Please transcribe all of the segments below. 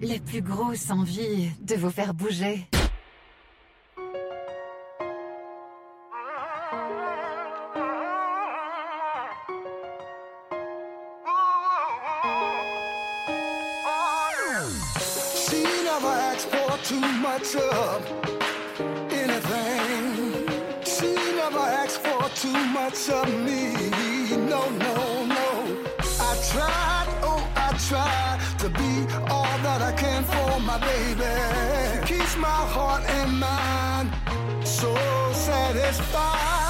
la plus grosse envie de vous faire bouger. too much of anything. She never asked for too much of me. No, no, no. I tried, oh, I tried. to be all that I can for my baby. Keeps my heart and mind so satisfied.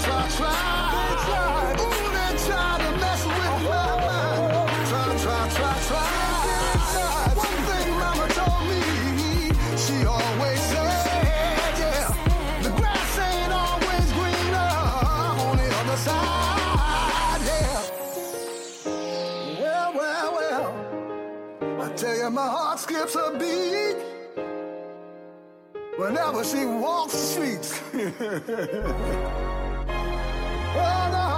try, try, try. Ooh, they try to mess with my mind. Try, try, try, try. One thing mama told me, she always said, yeah. The grass ain't always greener on the other side, yeah. Well, well, well. I tell you, my heart skips a beat. Whenever she walks the streets. Oh, no.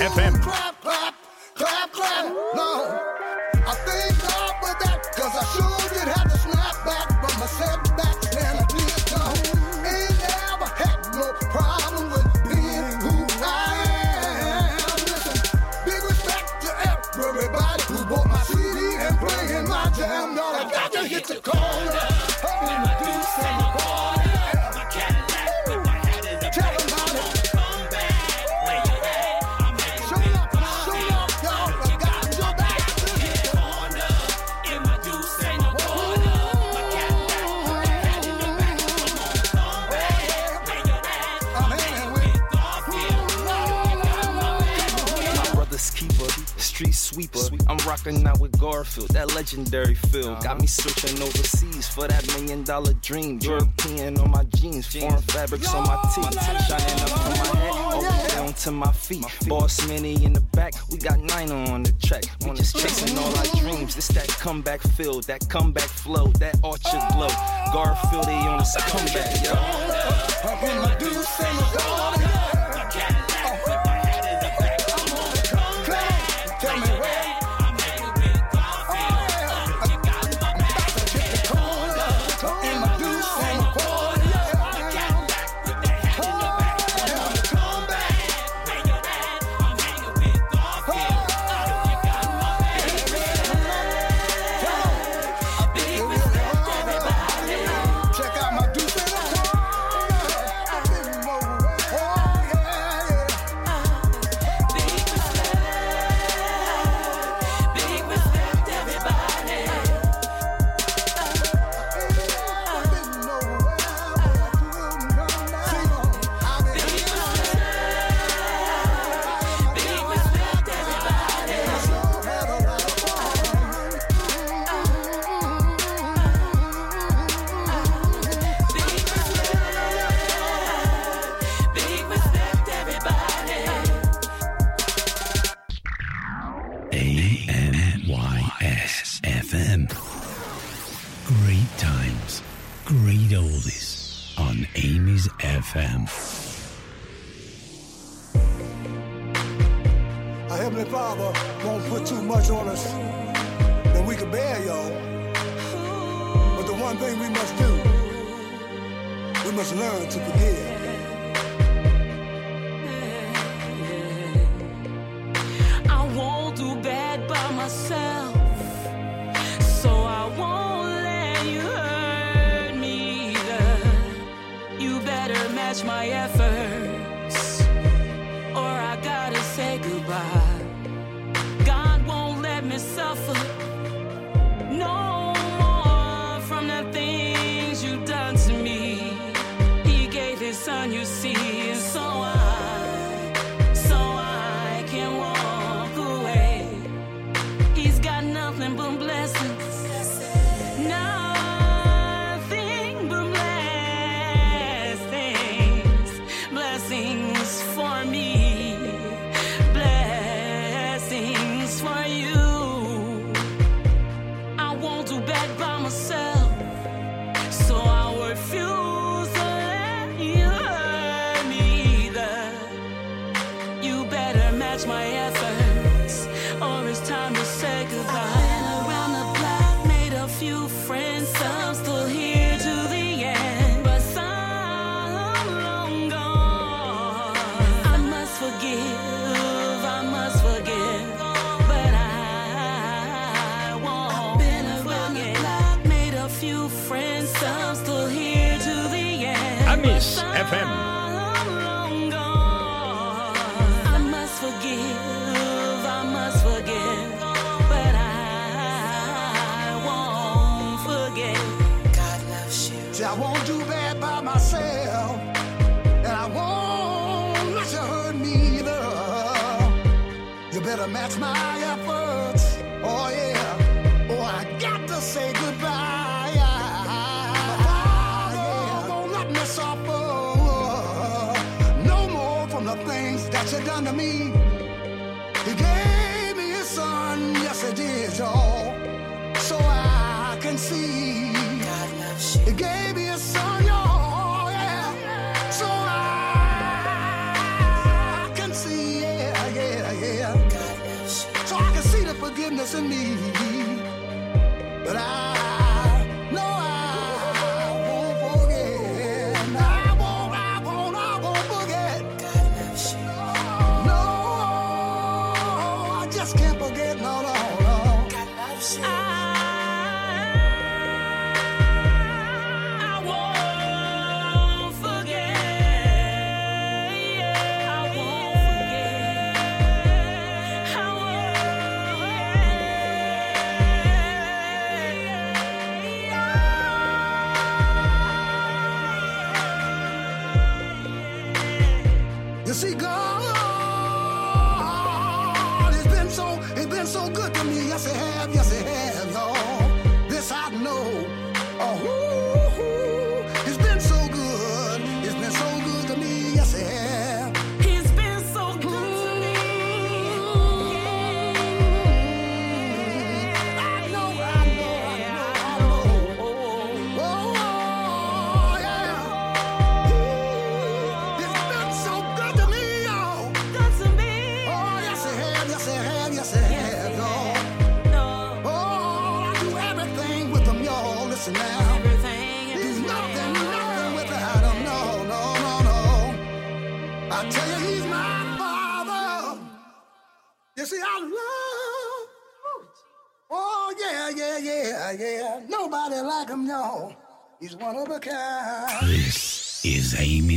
FM. feel, that legendary feel. Uh-huh. Got me searching overseas for that million dollar dream. European on my jeans, foreign fabrics Yo, on my teeth. Shining up from my head, all yeah. down to my feet. my feet. Boss Mini in the back, we got Nina on the track. We just chasing all our dreams. This that comeback feel, that comeback flow, that archer glow. Garfield, on this comeback, yo.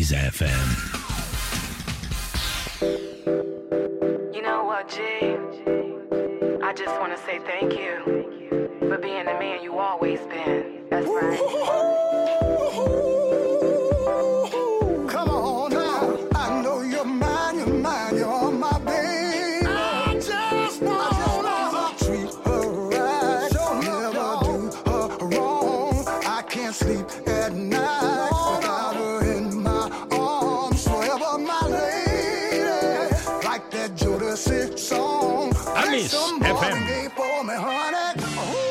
90s FM. FM.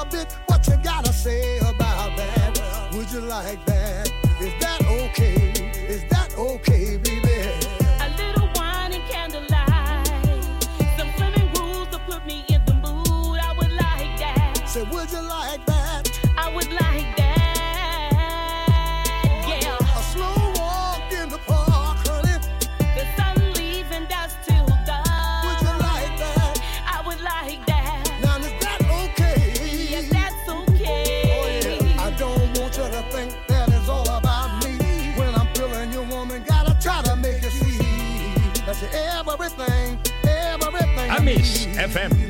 a bit what you gotta say about that. Would you like that? FM.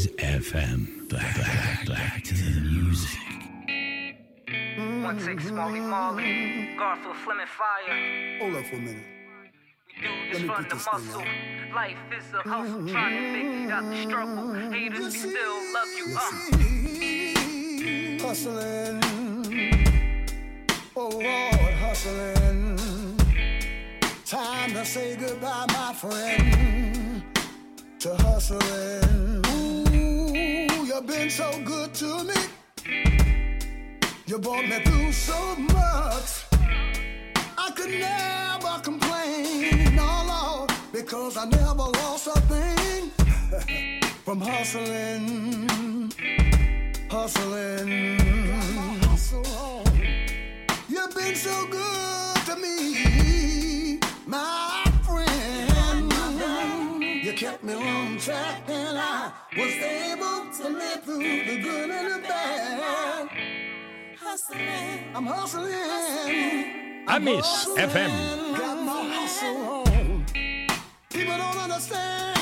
Breeze FM. Back, back, back to the music. One take Smalley Marley, Garfield Fleming Fire. Hold up for a minute. We do this the muscle. Life is a hustle, trying to out the struggle. Haters still love you. Uh. Hustling, oh Lord, hustling. Time to say goodbye, my friend, to hustling have been so good to me. You brought me through so much. I could never complain, no, Lord, because I never lost a thing from hustling, hustling. You've been so good to me, my kept me on track, and I was able to live through the good and the bad. Hustling, I'm hustling. I miss hustling. FM. Got my hustle on. People don't understand.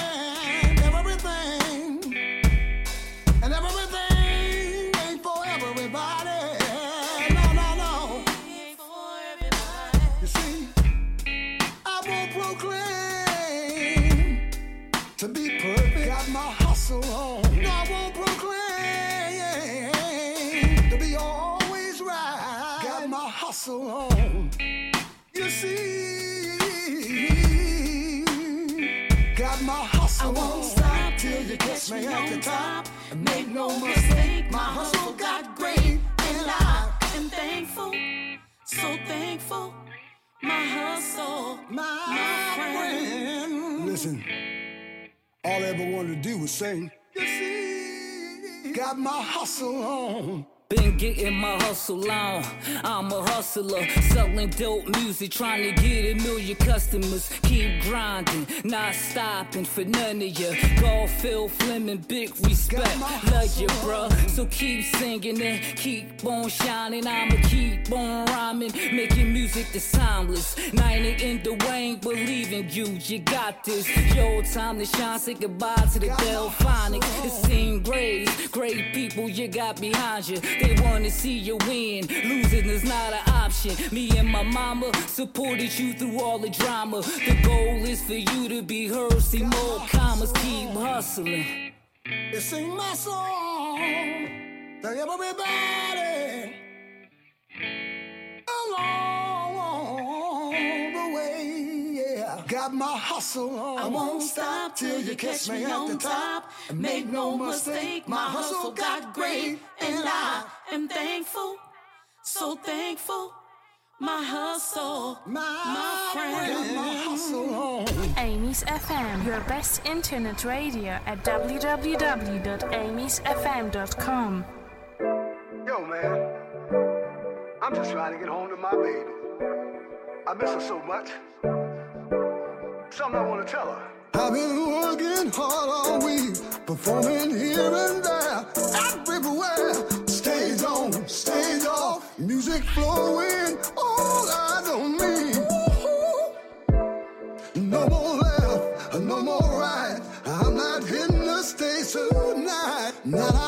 You me on the top. Make no mistake, my hustle got great, and I am thankful, so thankful. My hustle, my, friend. Listen, all I ever wanted to do was sing. You see, got my hustle on. Been getting my hustle on. I'm a hustler, selling dope music, trying to get a million customers. Keep grinding, not stopping for none of ya. Golf, Phil Fleming, big respect. Love you, bruh. So keep singing and keep on shining. I'ma keep on rhyming, making music that's timeless. Nina in the Wayne, believe in you. You got this. Yo, time to shine. Say goodbye to the Delphonics. It's seen graves, great people you got behind you. They wanna see you win. Losing is not an option. Me and my mama supported you through all the drama. The goal is for you to be heard. See more commas, keep hustling. This ain't my song. To everybody Got my hustle on. I won't stop till you catch me on the top. Make no mistake, my hustle got great, and I am thankful, so thankful. My hustle, my, friend. My hustle on. Amy's FM, your best internet radio at www.amysfm.com. Yo, man. I'm just trying to get home to my baby. I miss her so much. Something I want to tell her. I've been working hard all week, performing here and there, everywhere. Stage on, stage off, music flowing, all I don't mean. No more left, no more right. I'm not hitting the stage tonight. Now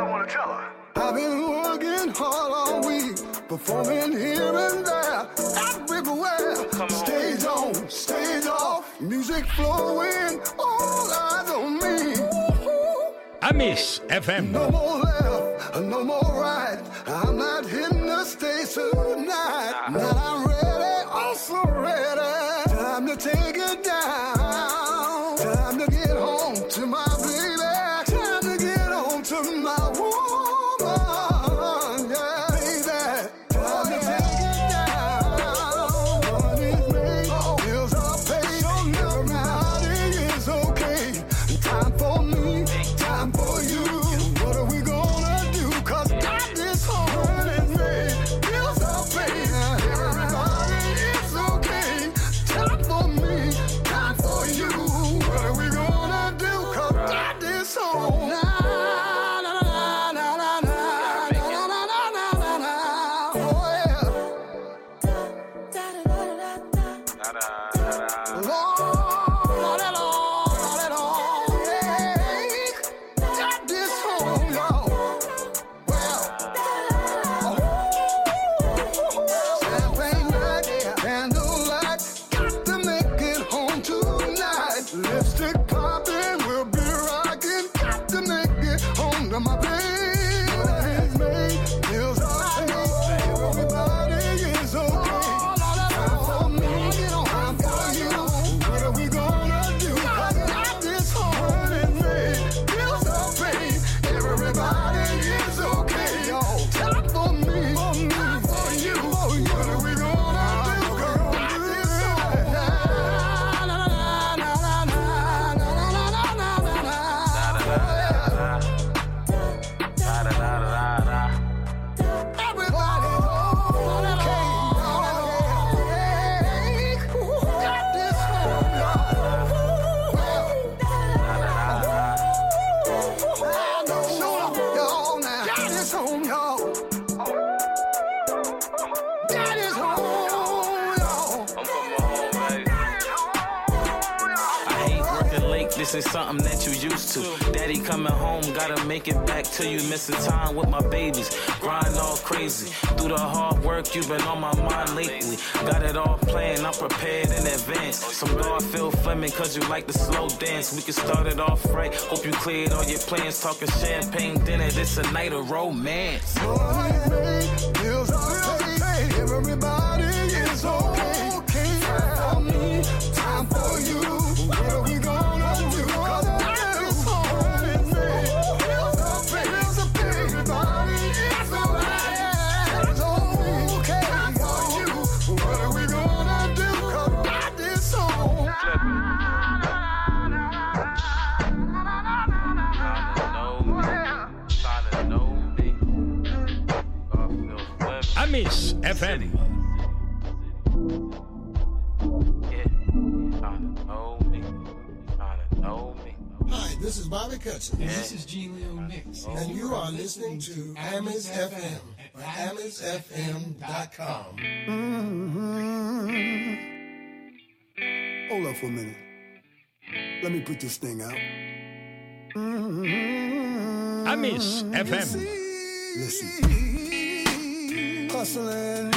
Don't I want to tell her? I've been working hard all week, performing here and there, everywhere. Stage on, stage off, music flowing, all eyes on me. Amis FM. No more left, no more You like the slow dance. We can start it off right. Hope you cleared all your plans. Talking champagne dinner, this a night of romance. Made, bills everybody is okay. Time for me, time for you. Amis FM. Hi, this is Bobby Cutson. This is G. Leo Mix. And you are listening to Amis FM at amisfm.com. Mhm. Hold up for a minute. Let me put this thing out. Mhm. Amis FM. Listen. Hustling.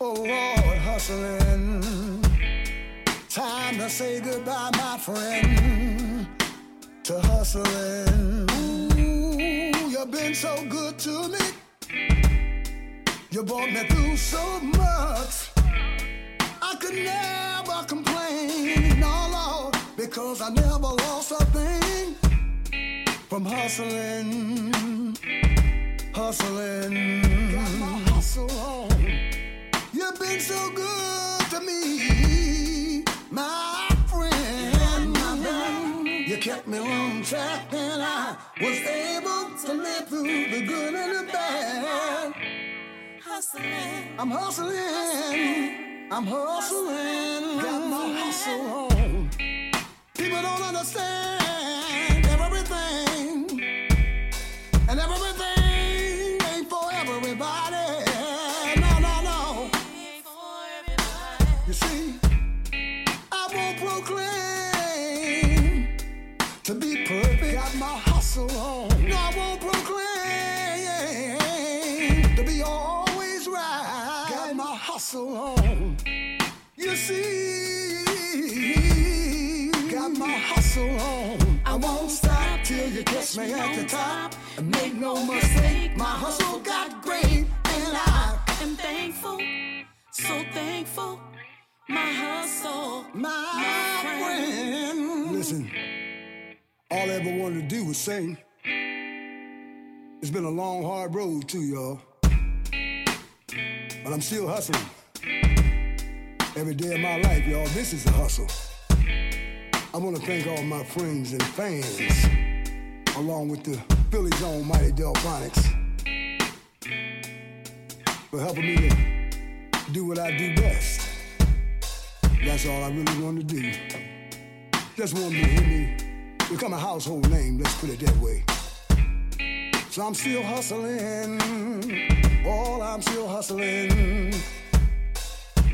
Oh Lord, hustling. Time to say goodbye, my friend. To hustling. Ooh, you've been so good to me. You brought me through so much. I could never complain, no, Lord, because I never lost a thing from hustling, hustling. Got my hustle on. You've been so good to me, my friend. My. You kept me on track, and I was able to live through the good and the bad. Hustling. I'm hustling. I'm hustling. Got my hustle on. People don't understand everything. And everything my hustle on. You see, got my hustle on. I won't stop till you catch me at the top. And make no mistake, my hustle got great, and I am thankful, so thankful. My hustle, my, friend. Listen, all I ever wanted to do was sing. It's been a long, hard road too, y'all. But I'm still hustling. Every day of my life, y'all, this is a hustle. I want to thank all my friends and fans, along with the Philly's own Mighty Delfonics, for helping me to do what I do best. That's all I really want to do. Just want to hear me become a household name, let's put it that way. So I'm still hustling. All I'm still hustling.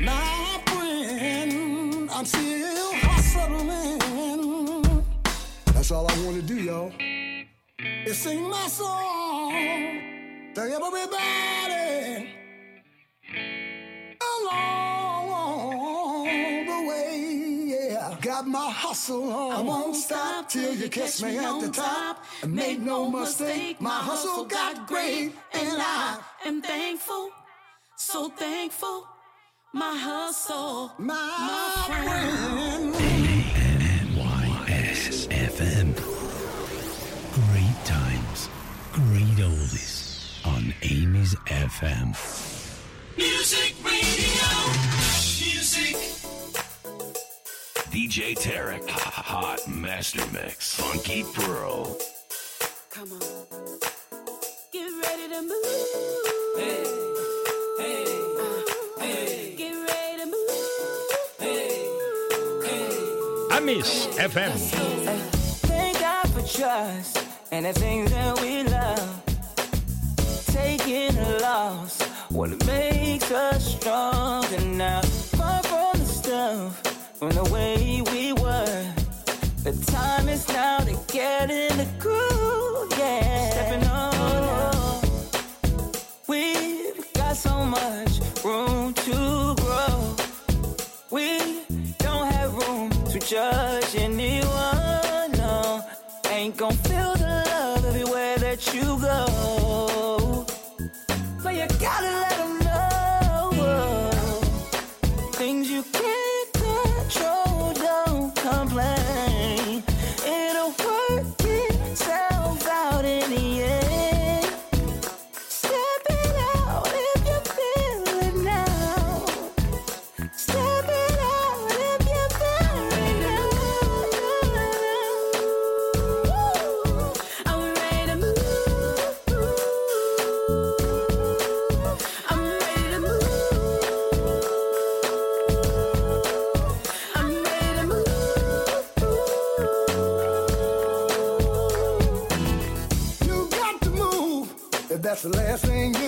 My friend, I'm still hustling. That's all I want to do, y'all. Is sing my song to everybody along the way. Yeah, got my hustle on. I won't stop till you catch me at the top. And make no mistake, my hustle got great, and I am thankful, so thankful. My hustle, my, my friend. NYSFM. Great times, great oldies on Amis FM. Music Radio. Music. DJ Tarek, Hot Master Mix, Funky Pearl. Come on. Get ready to move. Hey, hey. FM. Thank God for trust and the things that we love. Taking a loss, what makes us stronger now. Far from the stuff, from the way we were. The time is now to get in the groove, yeah. Stepping on up. We've got so much room to judge anyone, no. Ain't gon' feel that's the last thing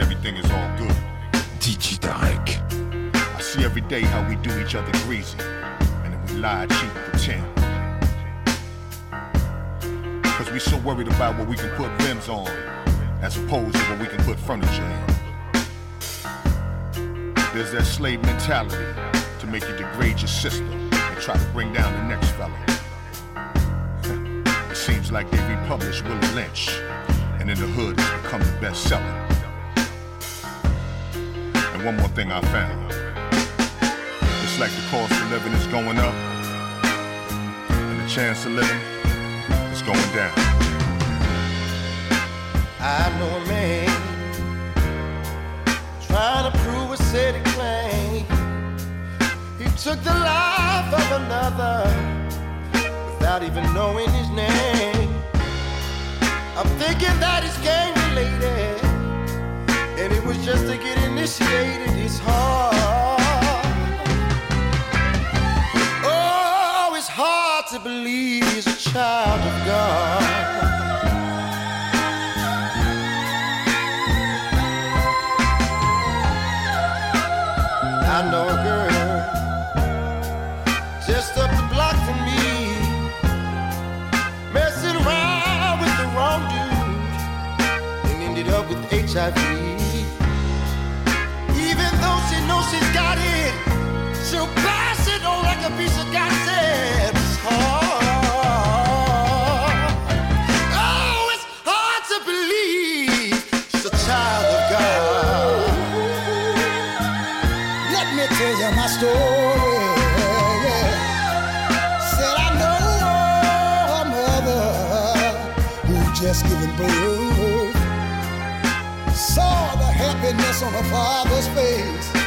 that everything is all good. DJ Tarek. I see every day how we do each other greasy, and then we lie, cheat, pretend. Cause we so worried about what we can put rims on, as opposed to what we can put furniture in. There's that slave mentality to make you degrade your sister and try to bring down the next fella. it seems like they republished Willie Lynch, and in the hood it's become the bestseller. And one more thing I found. It's like the cost of living is going up, and the chance of living is going down. I know a man trying to prove a city claim. He took the life of another without even knowing his name. I'm thinking that it's gang related, and it was just to get initiated. It's hard. Oh, it's hard to believe he's a child of God. I know a girl just up the block from me, messing around with the wrong dude, and ended up with HIV. On hard. Oh, it's hard to believe a child of God. Let me tell you my story. Said I know a mother who just given birth saw the happiness on her father's face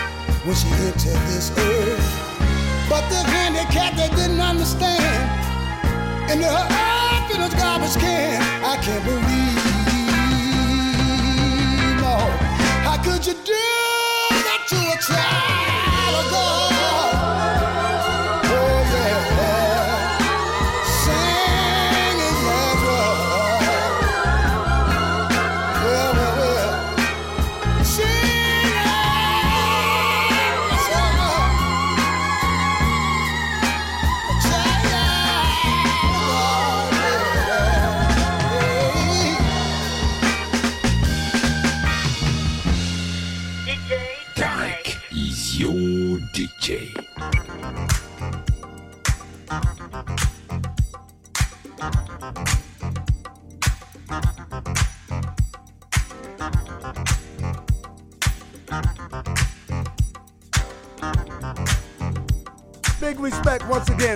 when she entered this earth. But the handicap they didn't understand, and her up in a garbage can. I can't believe, no. How could you do that to a child of God?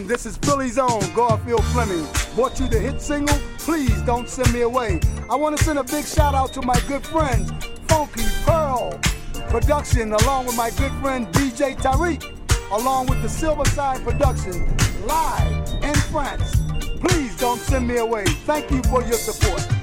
This is Philly's own Garfield Fleming. Brought you the hit single, Please Don't Send Me Away. I want to send a big shout out to my good friends, Funky Pearl Production, along with my good friend DJ Tarek, along with the Silverside Production, live in France. Please don't send me away. Thank you for your support.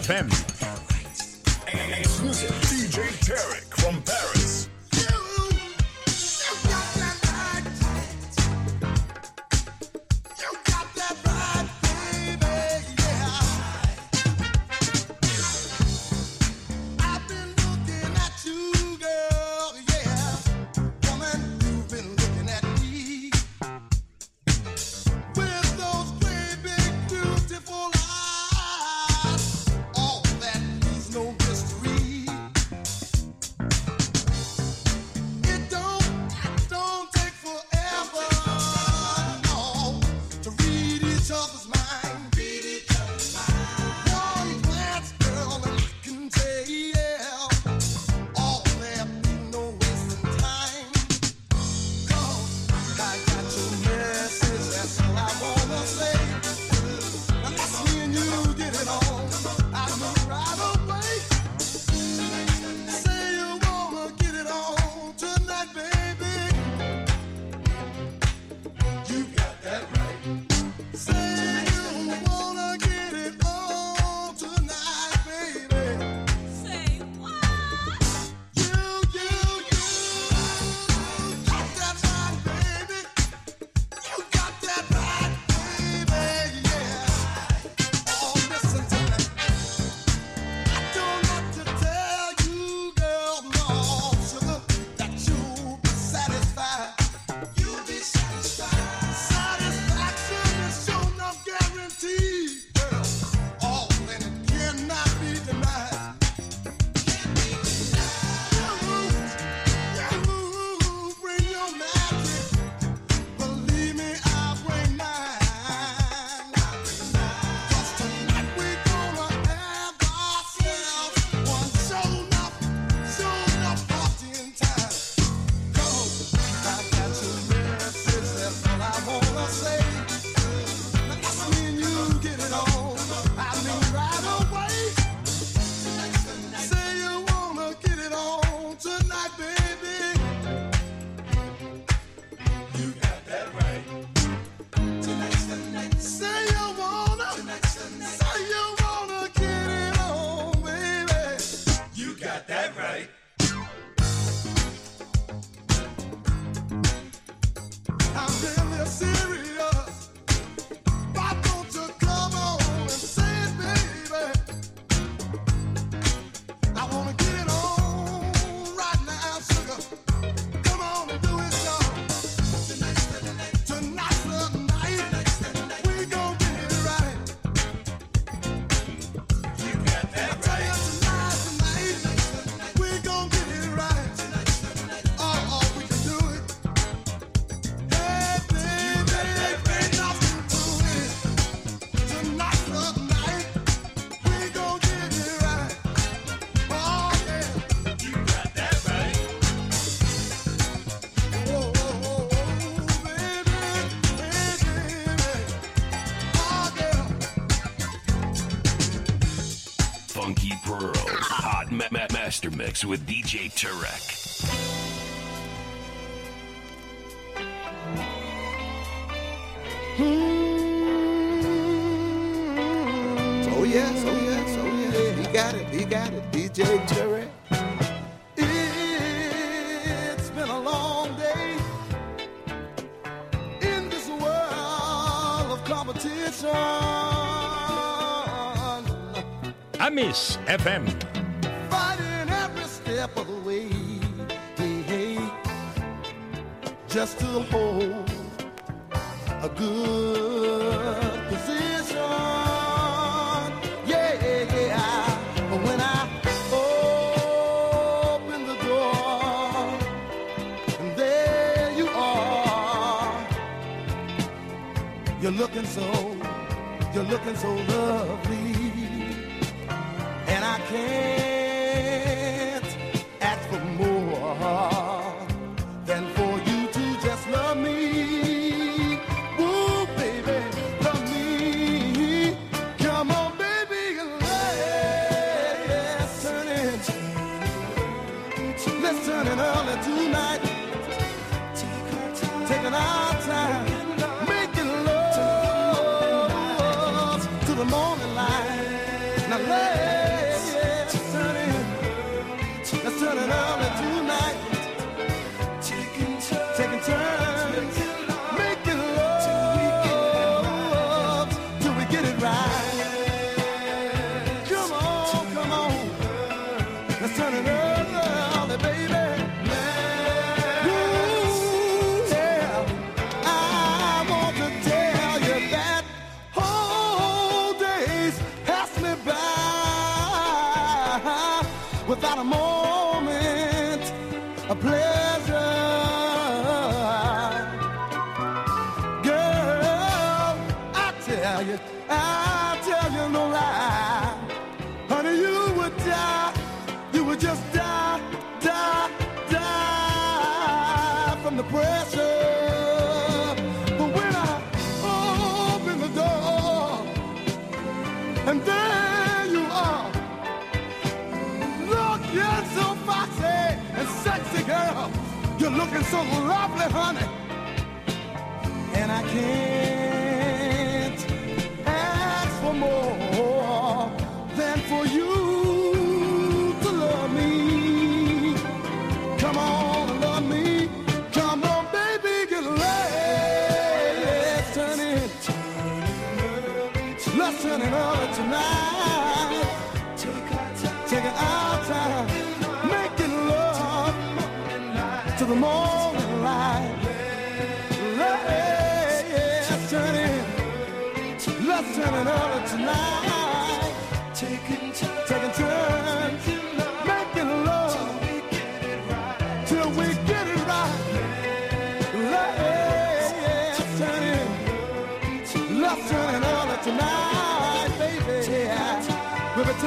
FM. with DJ Tarek. turning over tonight. Take our time. Take our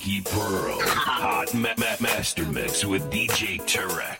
Funky Pearl Hot ma- ma- Master Mix with DJ Tarek.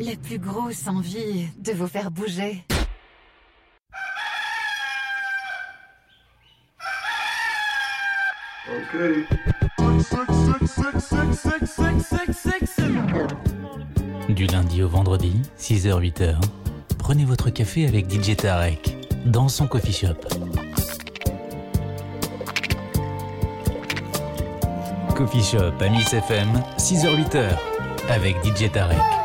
la plus grosse envie de vous faire bouger. Du lundi au vendredi, 6h-8h, prenez votre café avec DJ Tarek dans son coffee shop. Coffee Shop à Miss FM, 6h-8h, avec DJ Tarek.